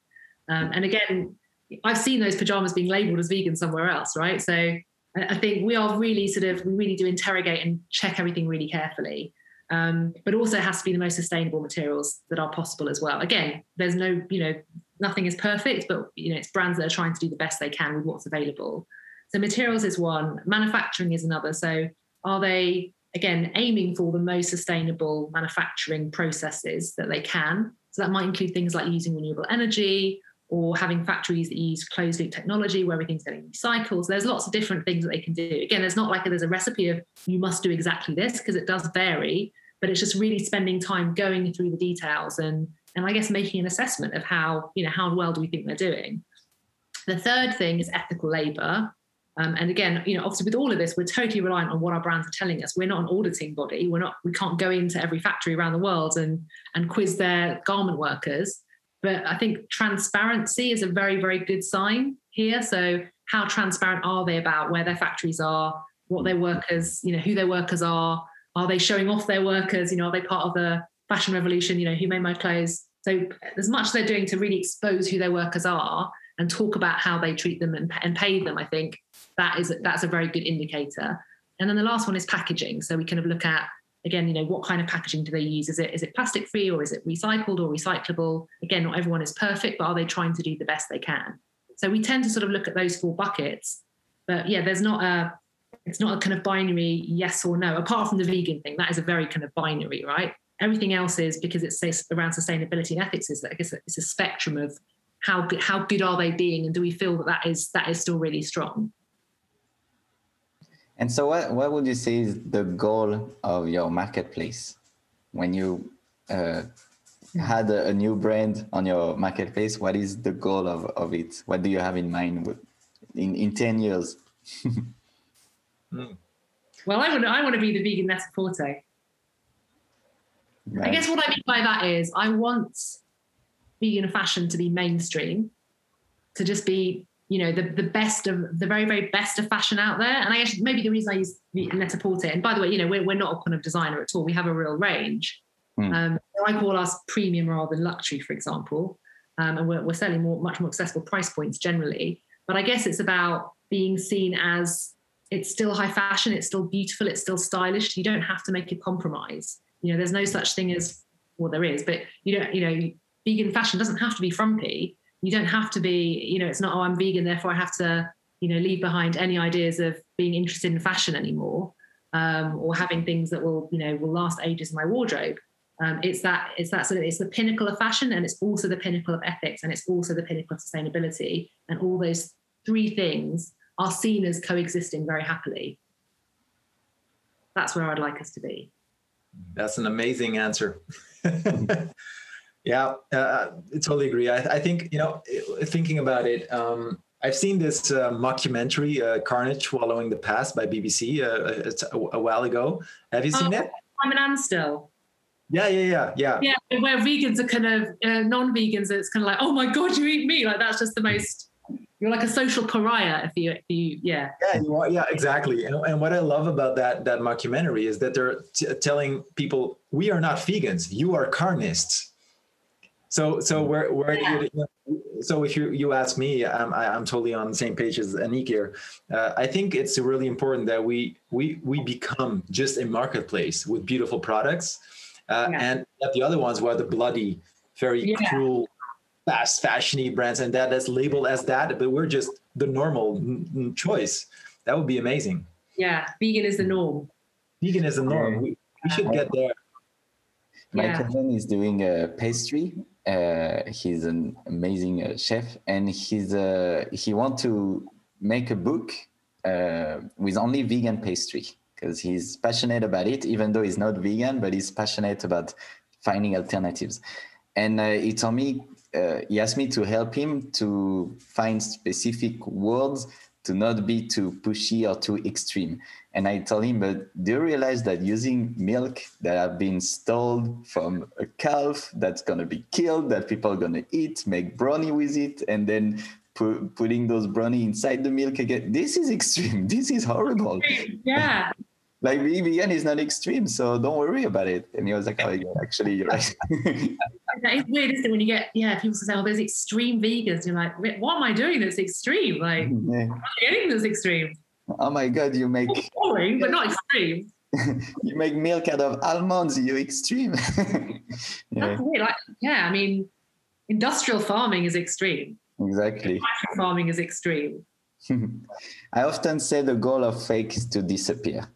Um, and again, I've seen those pajamas being labelled as vegan somewhere else, right? So I think we are really sort of we really do interrogate and check everything really carefully um, but also has to be the most sustainable materials that are possible as well. Again, there's no, you know, nothing is perfect, but you know, it's brands that are trying to do the best they can with what's available. So materials is one, manufacturing is another. So are they again aiming for the most sustainable manufacturing processes that they can? So that might include things like using renewable energy or having factories that use closed loop technology where everything's getting recycled. So there's lots of different things that they can do. Again, there's not like a, there's a recipe of you must do exactly this because it does vary, but it's just really spending time going through the details and and I guess making an assessment of how you know how well do we think they're doing. The third thing is ethical labor. Um, and again, you know, obviously with all of this, we're totally reliant on what our brands are telling us. We're not an auditing body. We're not. We can't go into every factory around the world and and quiz their garment workers. But I think transparency is a very, very good sign here. So, how transparent are they about where their factories are, what their workers, you know, who their workers are? Are they showing off their workers? You know, are they part of the fashion revolution? You know, who made my clothes? So, as much as they're doing to really expose who their workers are and talk about how they treat them and, and pay them, I think that is that's a very good indicator. And then the last one is packaging. So we kind of look at again, you know, what kind of packaging do they use? Is it is it plastic free or is it recycled or recyclable? Again, not everyone is perfect, but are they trying to do the best they can? So we tend to sort of look at those four buckets. But yeah, there's not a it's not a kind of binary yes or no, apart from the vegan thing. That is a very kind of binary, right? Everything else is because it's around sustainability and ethics is that I guess it's a spectrum of how good, how good are they being, and do we feel that that is that is still really strong? And so, what, what would you say is the goal of your marketplace when you uh, had a, a, new brand on your marketplace? What is the goal of, of it? What do you have in mind in, in 10 years? mm. Well, I, would, I want to be the vegan Net-a-Porter. Right. I guess what I mean by that is I want vegan fashion to be mainstream, to just be you know the the best of the very very best of fashion out there. And i guess maybe the reason i use net-a-porter and by the way you know we're, we're not a kind of designer at all. We have a real range. Mm. um, i call us premium rather than luxury for example. Um, and we're, we're selling more much more accessible price points generally. But i guess it's about being seen as it's still high fashion it's still beautiful it's still stylish. You don't have to make a compromise. You know there's no such thing as well there is but you don't you know vegan fashion doesn't have to be frumpy you don't have to be, you know, it's not, oh, I'm vegan, therefore I have to, you know, leave behind any ideas of being interested in fashion anymore. um, or having things that will you know will last ages in my wardrobe. Um, it's that it's that sort of it's the pinnacle of fashion and it's also the pinnacle of ethics and it's also the pinnacle of sustainability and all those three things are seen as coexisting very happily. That's where I'd like us to be. That's an amazing answer. yeah, uh, I totally agree. I, I, think you know, thinking about it, um, I've seen this uh, mockumentary, uh, "Carnage: Swallowing the Past" by BBC uh, a, a, while ago. Have you seen oh, it? I'm an. Yeah, yeah, yeah, yeah. Yeah, where vegans are kind of uh, non-vegans, it's kind of like, oh my god, you eat meat! Like that's just the most. You're like a social pariah if you, if you yeah. Yeah, you are, yeah, exactly. And, and what I love about that that mockumentary is that they're t- telling people, we are not vegans. You are carnists. So, so where where yeah. you, so if you you ask me, I'm I'm totally on the same page as Annick here. Uh, I think it's really important that we we we become just a marketplace with beautiful products uh, yeah. and the other ones were the bloody, very yeah. cruel, fast fashiony brands, and that that's labeled as that, but we're just the normal n- choice. That would be amazing. Yeah, vegan is the norm. Vegan is the norm. We, we should get there. My yeah. cousin is doing a pastry. Uh, he's an amazing uh, chef, and he's uh, he want to make a book uh, with only vegan pastry because he's passionate about it, even though he's not vegan, but he's passionate about finding alternatives. And uh, he told me, uh, he asked me to help him to find specific words to not be too pushy or too extreme. And I told him, but do you realize that using milk that have been stolen from a calf that's gonna be killed, that people are gonna eat, make brownie with it, and then pu- putting those brownie inside the milk again? This is extreme. This is horrible. Yeah like vegan is not extreme, so don't worry about it. And he was like, oh, yeah, actually, you're right. that is weird, isn't it? When you get, yeah, people say, oh, there's extreme vegans. You're like, what am I doing that's extreme? Like, yeah. I'm getting this extreme. Oh my God, you make. It's boring, but not extreme. you make milk out of almonds, you extreme. yeah. That's weird. Like, yeah, I mean, industrial farming is extreme. Exactly. Farming is extreme. I often say the goal of fake is to disappear.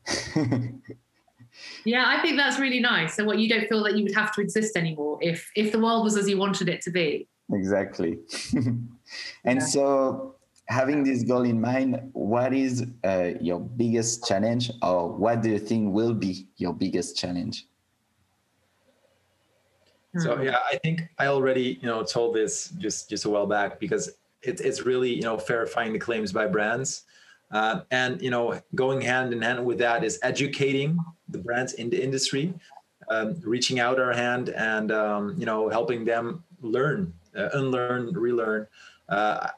yeah, I think that's really nice. So what you don't feel that you would have to exist anymore if if the world was as you wanted it to be. Exactly. and yeah. so having this goal in mind, what is uh, your biggest challenge or what do you think will be your biggest challenge? So hmm. yeah, I think I already you know told this just just a while back because it, it's really you know verifying the claims by brands uh, and you know going hand in hand with that is educating the brands in the industry um, reaching out our hand and um, you know helping them learn uh, unlearn relearn uh,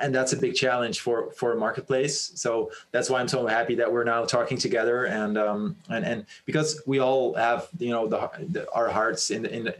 and that's a big challenge for for a marketplace. So that's why I'm so happy that we're now talking together, and um, and and because we all have you know the, the our hearts in the, in the,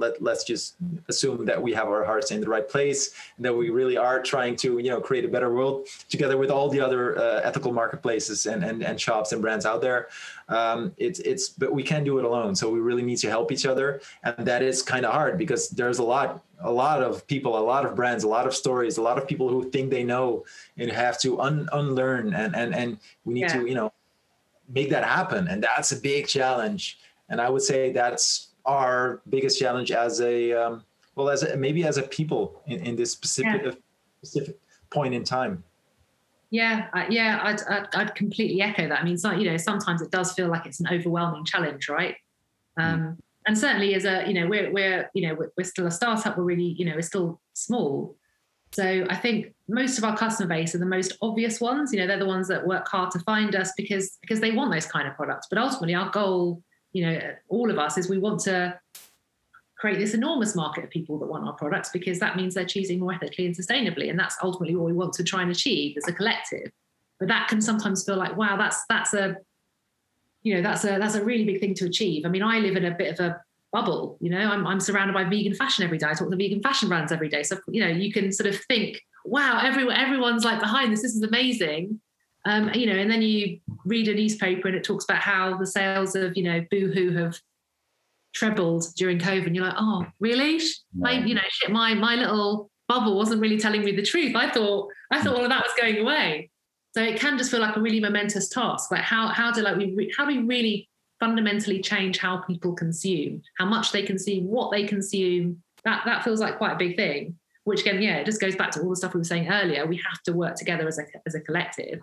let, let's just assume that we have our hearts in the right place and that we really are trying to you know create a better world together with all the other uh, ethical marketplaces and, and and shops and brands out there. Um, it's it's but we can't do it alone. So we really need to help each other. And that is kind of hard because there's a lot a lot of people a lot of brands a lot of stories a lot of people who think they know and have to un- unlearn and and and we need yeah. to you know make that happen. And that's a big challenge. And i would say that's our biggest challenge as a um, well as a, maybe as a people in, in this specific yeah. specific point in time yeah uh, yeah I'd, I'd, I'd, completely echo that i mean so, you know sometimes it does feel like it's an overwhelming challenge right hmm. um, mm. and certainly as a you know we're we're you know we're, we're still a startup we're really you know we're still small so I think most of our customer base are the most obvious ones. You know, they're the ones that work hard to find us because because they want those kind of products. But ultimately, our goal you know, all of us is we want to create this enormous market of people that want our products because that means they're choosing more ethically and sustainably. And that's ultimately what we want to try and achieve as a collective. But that can sometimes feel like, wow, that's that's a you know, that's a that's a really big thing to achieve. I mean, I live in a bit of a bubble, you know, I'm I'm surrounded by vegan fashion every day. I talk to vegan fashion brands every day. So, you know, you can sort of think, wow, everyone everyone's like behind this, this is amazing. Um, you know, and then you read a newspaper and it talks about how the sales of, you know, Boohoo have trebled during COVID. And you're like, oh, really? My, you know, shit, my my little bubble wasn't really telling me the truth. I thought I thought all of that was going away. So it can just feel like a really momentous task. Like how how do like we re- how do we really fundamentally change how people consume, how much they consume, what they consume? That that feels like quite a big thing. Which again, yeah, it just goes back to all the stuff we were saying earlier. We have to work together as a as a collective.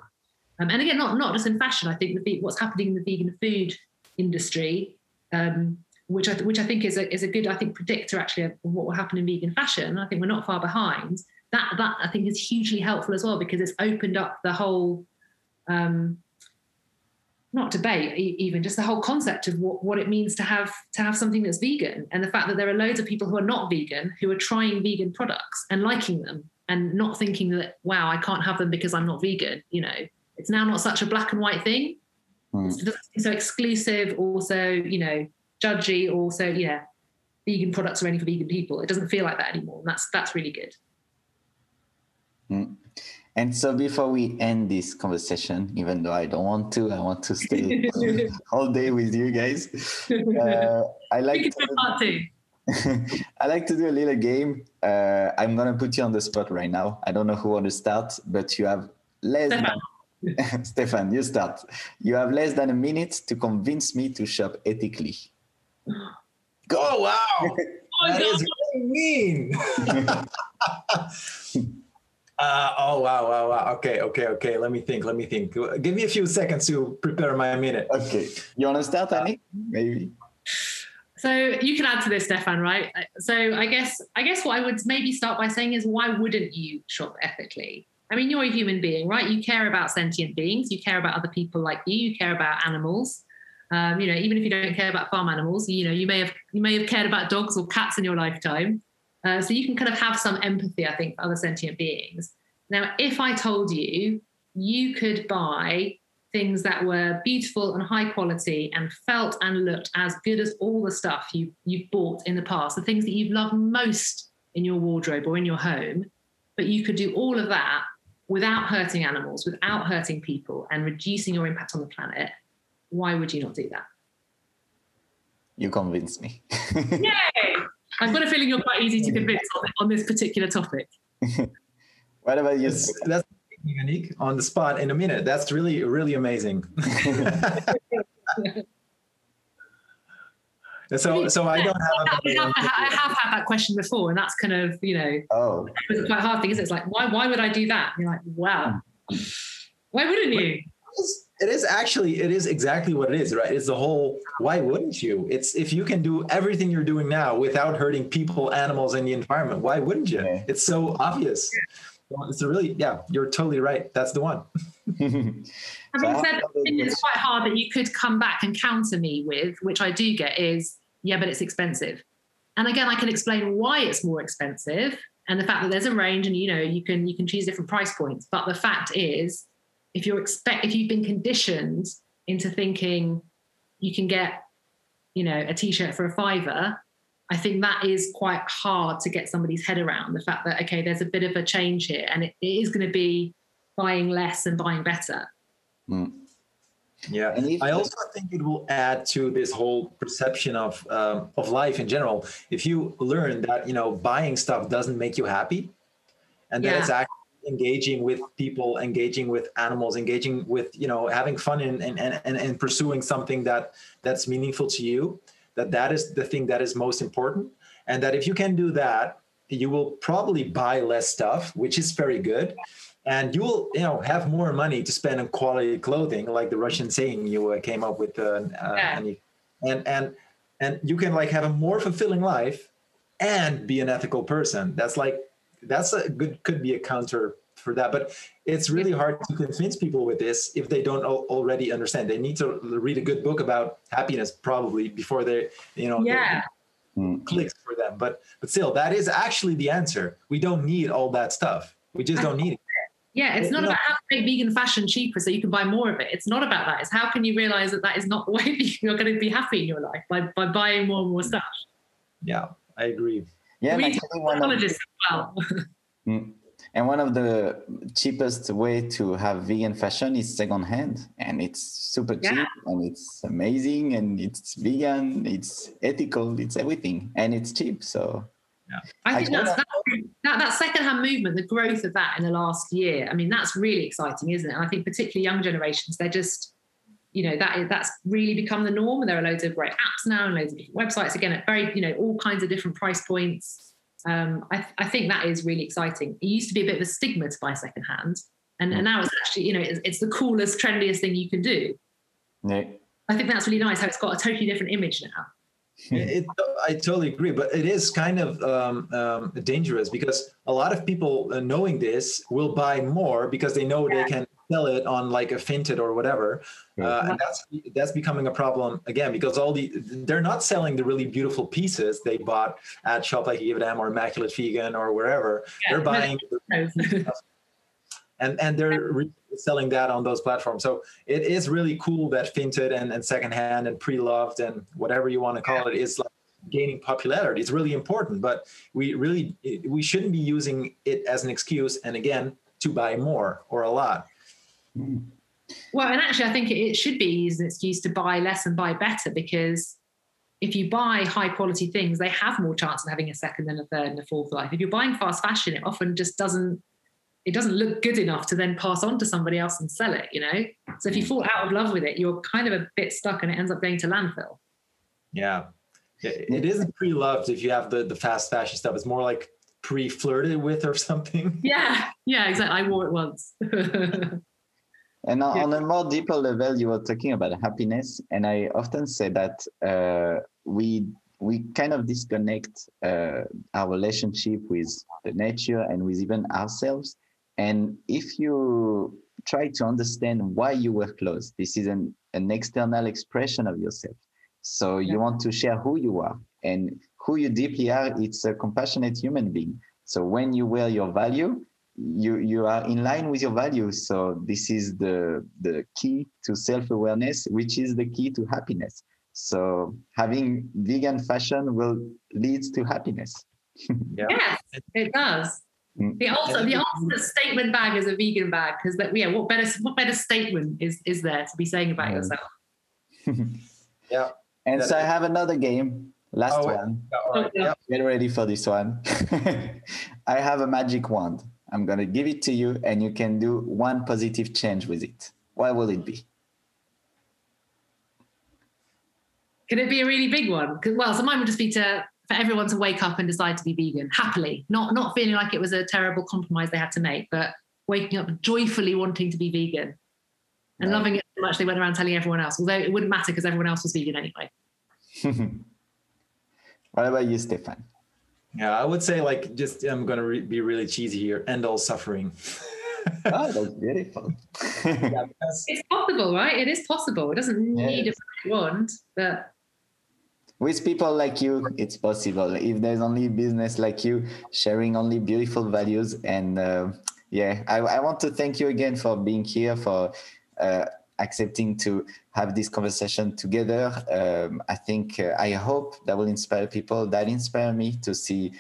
Um, and again, not not just in fashion. I think the, what's happening in the vegan food industry, um, which I which I think is a is a good I think predictor actually of what will happen in vegan fashion. I think we're not far behind that that I think is hugely helpful as well because it's opened up the whole um, not debate even just the whole concept of what, what it means to have to have something that's vegan and the fact that there are loads of people who are not vegan who are trying vegan products and liking them and not thinking that wow I can't have them because I'm not vegan you know it's now not such a black and white thing mm. so exclusive also you know judgy also yeah vegan products are only for vegan people it doesn't feel like that anymore and that's that's really good Mm. And so before we end this conversation, even though I don't want to, I want to stay all day with you guys. Uh, I like to, I like to do a little game. Uh, I'm gonna put you on the spot right now. I don't know who wants to start, but you have less than Stefan, you start. You have less than a minute to convince me to shop ethically. Go! Oh, wow! oh, that is really mean. Uh, oh wow, wow, wow. Okay, okay, okay. Let me think. Let me think. Give me a few seconds to prepare my minute. Okay. You want to start, Annie? Maybe. So you can add to this, Stefan, right? So I guess I guess what I would maybe start by saying is why wouldn't you shop ethically? I mean, you're a human being, right? You care about sentient beings. You care about other people like you. You care about animals. Um, you know, even if you don't care about farm animals, you know, you may have you may have cared about dogs or cats in your lifetime. Uh, so you can kind of have some empathy, I think, for other sentient beings. Now, if I told you you could buy things that were beautiful and high quality and felt and looked as good as all the stuff you, you've bought in the past, the things that you've loved most in your wardrobe or in your home, but you could do all of that without hurting animals, without hurting people, and reducing your impact on the planet, why would you not do that? You convinced me. Yay! I've got a feeling you're quite easy to convince on, on this particular topic. what about you? That's unique on the spot in a minute. That's really, really amazing. so, so I don't have. A have, I have had that question before, and that's kind of you know, oh, it's quite hard thing. Is it? It's like why? Why would I do that? And you're like, wow, hmm. why wouldn't you? it is actually it is exactly what it is right it's the whole why wouldn't you it's if you can do everything you're doing now without hurting people animals and the environment why wouldn't you yeah. it's so obvious it's a really yeah you're totally right that's the one having said it's quite hard that you could come back and counter me with which i do get is yeah but it's expensive. And again i can explain why it's more expensive and the fact that there's a range and you know you can you can choose different price points. But the fact is if you're expect if you've been conditioned into thinking you can get you know a t-shirt for a fiver i think that is quite hard to get somebody's head around the fact that okay there's a bit of a change here and it, it is going to be buying less and buying better mm. yeah. And i also think it will add to this whole perception of um, of life in general. If you learn that you know buying stuff doesn't make you happy and that it's actually engaging with people engaging with animals engaging with you know having fun and and, and, and pursuing something that that's meaningful to you that that is the thing that is most important. And that if you can do that you will probably buy less stuff which is very good and you will you know have more money to spend on quality clothing like the russian saying you uh, came up with uh, yeah. and and and you can like have a more fulfilling life and be an ethical person. That's like that's a good could be a counter for that. But it's really hard to convince people with this if they don't already understand. They need to read a good book about happiness probably before they you know yeah. hmm. clicks for them. But but still that is actually the answer. We don't need all that stuff. We just don't need it yeah, it's not about how to make vegan fashion cheaper so you can buy more of it. It's not about that. It's how can you realize that that is not the way you're going to be happy in your life by, by buying more and more stuff. Yeah, I agree. Yeah, we need psychologists as well. Mm. and one of the cheapest way to have vegan fashion is secondhand, and it's super cheap, yeah. and it's amazing, and it's vegan, it's ethical, it's everything, and it's cheap. So Yeah. I think I that's, that, that, that secondhand movement, the growth of that in the last year. I mean, that's really exciting, isn't it? And I think particularly young generations, they're just, you know, that that's really become the norm. And there are loads of great apps now and loads of websites. Again, at very, you know, all kinds of different price points. Um, I, I think that is really exciting. It used to be a bit of a stigma to buy secondhand, and, and now it's actually, you know, it's, it's the coolest, trendiest thing you can do. Yeah. I think that's really nice how it's got a totally different image now. It, I totally agree, but it is kind of um, um, dangerous because a lot of people uh, knowing this will buy more because they know yeah. they can sell it on like a Vinted or whatever, uh, and that's that's becoming a problem again because all the they're not selling the really beautiful pieces they bought at Shop Like Them or Immaculate Vegan or wherever. Yeah. They're buying. and and they're re- selling that on those platforms. So it is really cool that Vinted and, and secondhand and pre-loved and whatever you want to call it is like gaining popularity. It's really important, but we really we shouldn't be using it as an excuse and again to buy more or a lot. Well, and actually, I think it should be used as an excuse to buy less and buy better because if you buy high quality things, they have more chance of having a second and a third and a fourth life. If you're buying fast fashion, it often just doesn't it doesn't look good enough to then pass on to somebody else and sell it, you know? So if you fall out of love with it, you're kind of a bit stuck and it ends up going to landfill. Yeah. It isn't pre-loved if you have the, the fast fashion stuff. It's more like pre-flirted with or something. Yeah. Yeah, exactly. I wore it once. and on, on a more deeper level, you were talking about happiness. And I often say that uh, we we kind of disconnect uh, our relationship with the nature and with even ourselves and if you try to understand why you wear clothes, this is an, an external expression of yourself. So you want to share who you are and who you deeply are. It's a compassionate human being. So when you wear your value, you you are in line with your values. So this is the the key to self-awareness, which is the key to happiness. So having vegan fashion will lead to happiness. yeah. Yes, it does. Mm. The ultimate, the ultimate statement bag is a vegan bag because that yeah, what better what better statement is is there to be saying about yourself? yeah. And so I have another game. Last oh, one. Oh, yeah. Get ready for this one. I have a magic wand. I'm gonna give it to you, and you can do one positive change with it. What will it be? Can it be a really big one? Because well, so mine would just be to for everyone to wake up and decide to be vegan happily, not not feeling like it was a terrible compromise they had to make, but waking up joyfully wanting to be vegan and loving it so much they went around telling everyone else. Although it wouldn't matter because everyone else was vegan anyway. what about you, Stefan? Yeah, I would say like just I'm gonna re- be really cheesy here. End all suffering. oh, that's beautiful. yeah, it's possible, right? It is possible. It doesn't need yes. a wand, but with people like you it's possible. If there's only business like you sharing only beautiful values and uh, yeah I, I, want to thank you again for being here for uh, accepting to have this conversation together. Um, i think uh, i hope that will inspire people that inspire me to see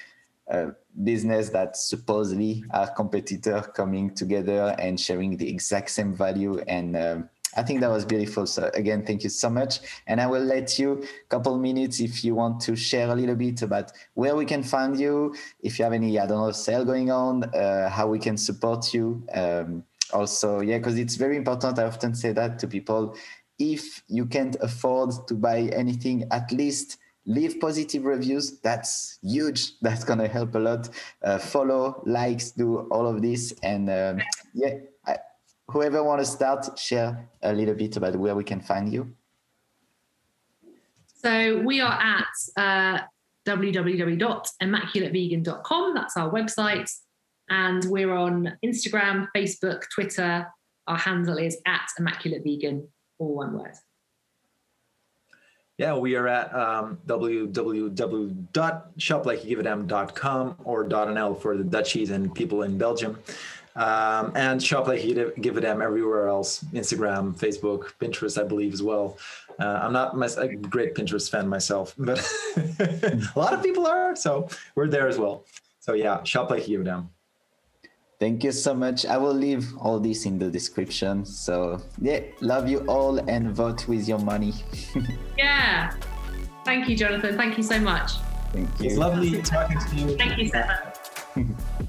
uh, business that supposedly are competitor coming together and sharing the exact same value and um, I think that was beautiful. So again, thank you so much. And I will let you a couple minutes if you want to share a little bit about where we can find you, if you have any, I don't know, sale going on, uh, how we can support you. Um, also, yeah, because it's very important. I often say that to people. If you can't afford to buy anything, at least leave positive reviews. That's huge. That's going to help a lot. Uh, follow, likes, do all of this. And um, yeah, whoever want to start, share a little bit about where we can find you. So we are at uh, www.immaculatevegan.com. That's our website. And we're on Instagram, Facebook, Twitter. Our handle is at Immaculate Vegan, all one word. Yeah, we are at um, or .nl for the Dutchies and people in Belgium. Um, and shop like you give a damn everywhere else instagram facebook pinterest i believe as well uh, i'm not my, a great pinterest fan myself but a lot of people are so we're there as well so yeah shop like you give a damn Thank you so much. I will leave all this in the description. So, yeah, love you all and vote with your money. yeah. Thank you, Jonathan. Thank you so much. Thank you. It's lovely talking to you. Thank you, Stefan.